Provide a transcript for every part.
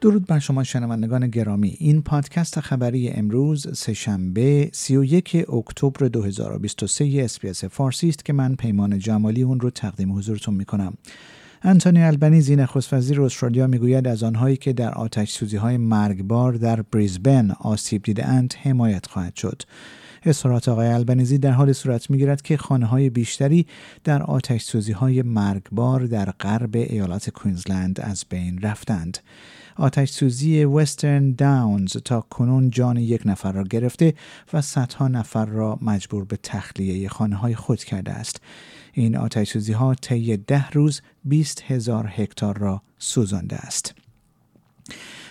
درود بر شما شنوندگان گرامی. این پادکست خبری امروز سه‌شنبه 31 اکتبر 2023 SBS فارسی است که من پیمان جمالی اون رو تقدیم حضورتون می کنم انتونی البنیزی نخست وزیر استرالیا می‌گوید از آنهایی که در آتش سوزی های مرگبار در بریزبن آسیب دیده اند حمایت خواهد شد. اظهارات آقای البنیزی در حالی صورت می‌گیرد که خانه های بیشتری در آتش سوزی های مرگبار در غرب ایالات کوینزلند از بین رفتند. آتش سوزی وسترن داونز تا کنون جان یک نفر را گرفته و صدها نفر را مجبور به تخلیه خانه های خود کرده است. این آتش سوزی ها طی ده روز 20 هزار هکتار را سوزانده است.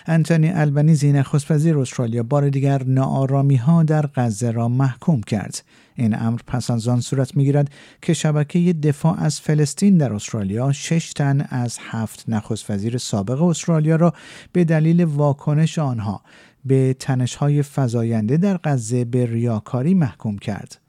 انتونی البنیزی نخست وزیر استرالیا بار دیگر ناآرامی ها در غزه را محکوم کرد. این امر پس از آن صورت می‌گیرد که شبکه دفاع از فلسطین در استرالیا شش تن از هفت نخست وزیر سابق استرالیا را به دلیل واکنش آنها به تنشهای فزاینده در غزه به ریاکاری محکوم کرد.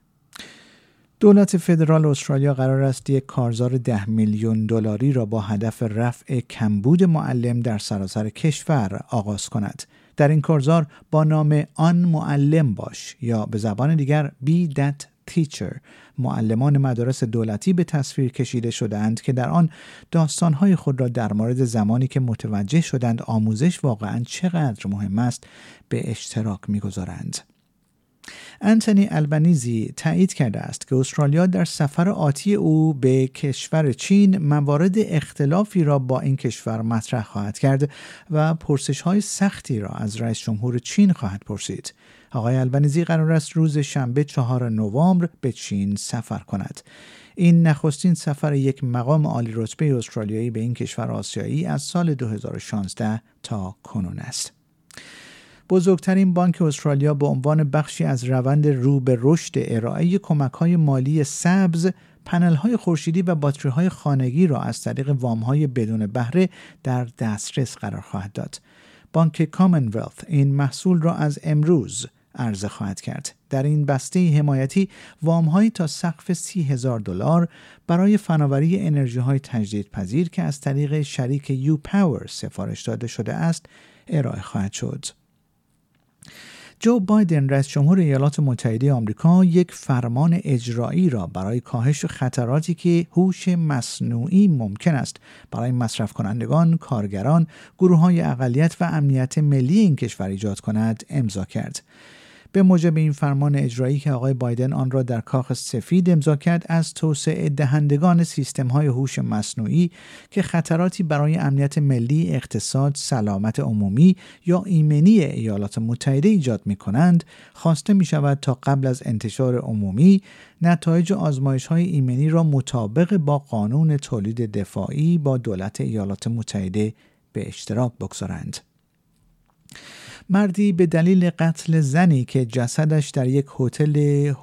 دولت فدرال استرالیا قرار است یک کارزار ده میلیون دلاری را با هدف رفع کمبود معلم در سراسر کشور آغاز کند. در این کارزار با نام آن معلم باش یا به زبان دیگر Be That Teacher معلمان مدارس دولتی به تصویر کشیده شدند که در آن داستانهای خود را در مورد زمانی که متوجه شدند آموزش واقعا چقدر مهم است به اشتراک می‌گذارند. انتونی البنیزی تایید کرده است که استرالیا در سفر آتی او به کشور چین موارد اختلافی را با این کشور مطرح خواهد کرد و پرسش های سختی را از رئیس جمهور چین خواهد پرسید. آقای البنیزی قرار است روز شنبه چهار نوامبر به چین سفر کند. این نخستین سفر یک مقام عالی رتبه استرالیایی به این کشور آسیایی از سال 2016 تا کنون است. بزرگترین بانک استرالیا به عنوان بخشی از روند رو به رشد ارائه کمک های مالی سبز پنل های خورشیدی و باتری های خانگی را از طریق وام های بدون بهره در دسترس قرار خواهد داد. بانک کامنولث این محصول را از امروز عرضه خواهد کرد. در این بسته حمایتی وام تا سقف سی هزار دلار برای فناوری انرژی های تجدیدپذیر که از طریق شریک یو پاور سفارش داده شده است ارائه خواهد شد. جو بایدن رئیس جمهور ایالات متحده آمریکا یک فرمان اجرایی را برای کاهش خطراتی که هوش مصنوعی ممکن است برای مصرف کنندگان، کارگران، گروه های اقلیت و امنیت ملی این کشور ایجاد کند امضا کرد. به موجب این فرمان اجرایی که آقای بایدن آن را در کاخ سفید امضا کرد از توسعه دهندگان سیستم های هوش مصنوعی که خطراتی برای امنیت ملی، اقتصاد، سلامت عمومی یا ایمنی ایالات متحده ایجاد می کنند، خواسته می شود تا قبل از انتشار عمومی نتایج آزمایش های ایمنی را مطابق با قانون تولید دفاعی با دولت ایالات متحده به اشتراک بگذارند. مردی به دلیل قتل زنی که جسدش در یک هتل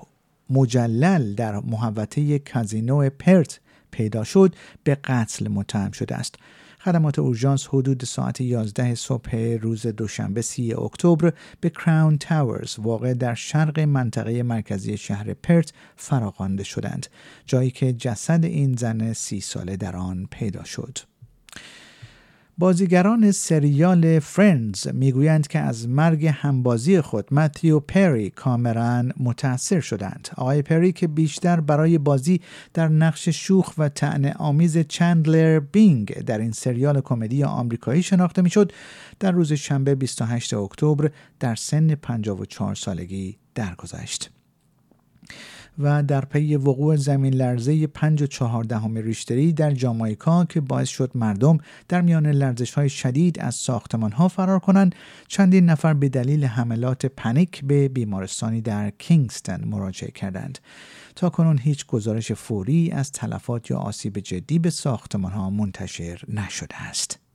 مجلل در محوطه کازینو پرت پیدا شد به قتل متهم شده است. خدمات اورژانس حدود ساعت 11 صبح روز دوشنبه 3 اکتبر به کراون تاورز واقع در شرق منطقه مرکزی شهر پرت فراخوانده شدند جایی که جسد این زن سی ساله در آن پیدا شد. بازیگران سریال Friends می‌گویند که از مرگ همبازی خود متیو پری کاملا متاثر شدند. آقای پری که بیشتر برای بازی در نقش شوخ و طنز آمیز چندلر بینگ در این سریال کمدی آمریکایی شناخته می‌شد در روز شنبه 28 اکتبر در سن 54 سالگی درگذشت. و در پی وقوع زمین لرزه 5 و 14 ریشتری در جامایکا که باعث شد مردم در میان لرزش های شدید از ساختمان ها فرار کنند چندین نفر به دلیل حملات پنیک به بیمارستانی در کینگستن مراجعه کردند. تا کنون هیچ گزارش فوری از تلفات یا آسیب جدی به ساختمان ها منتشر نشده است.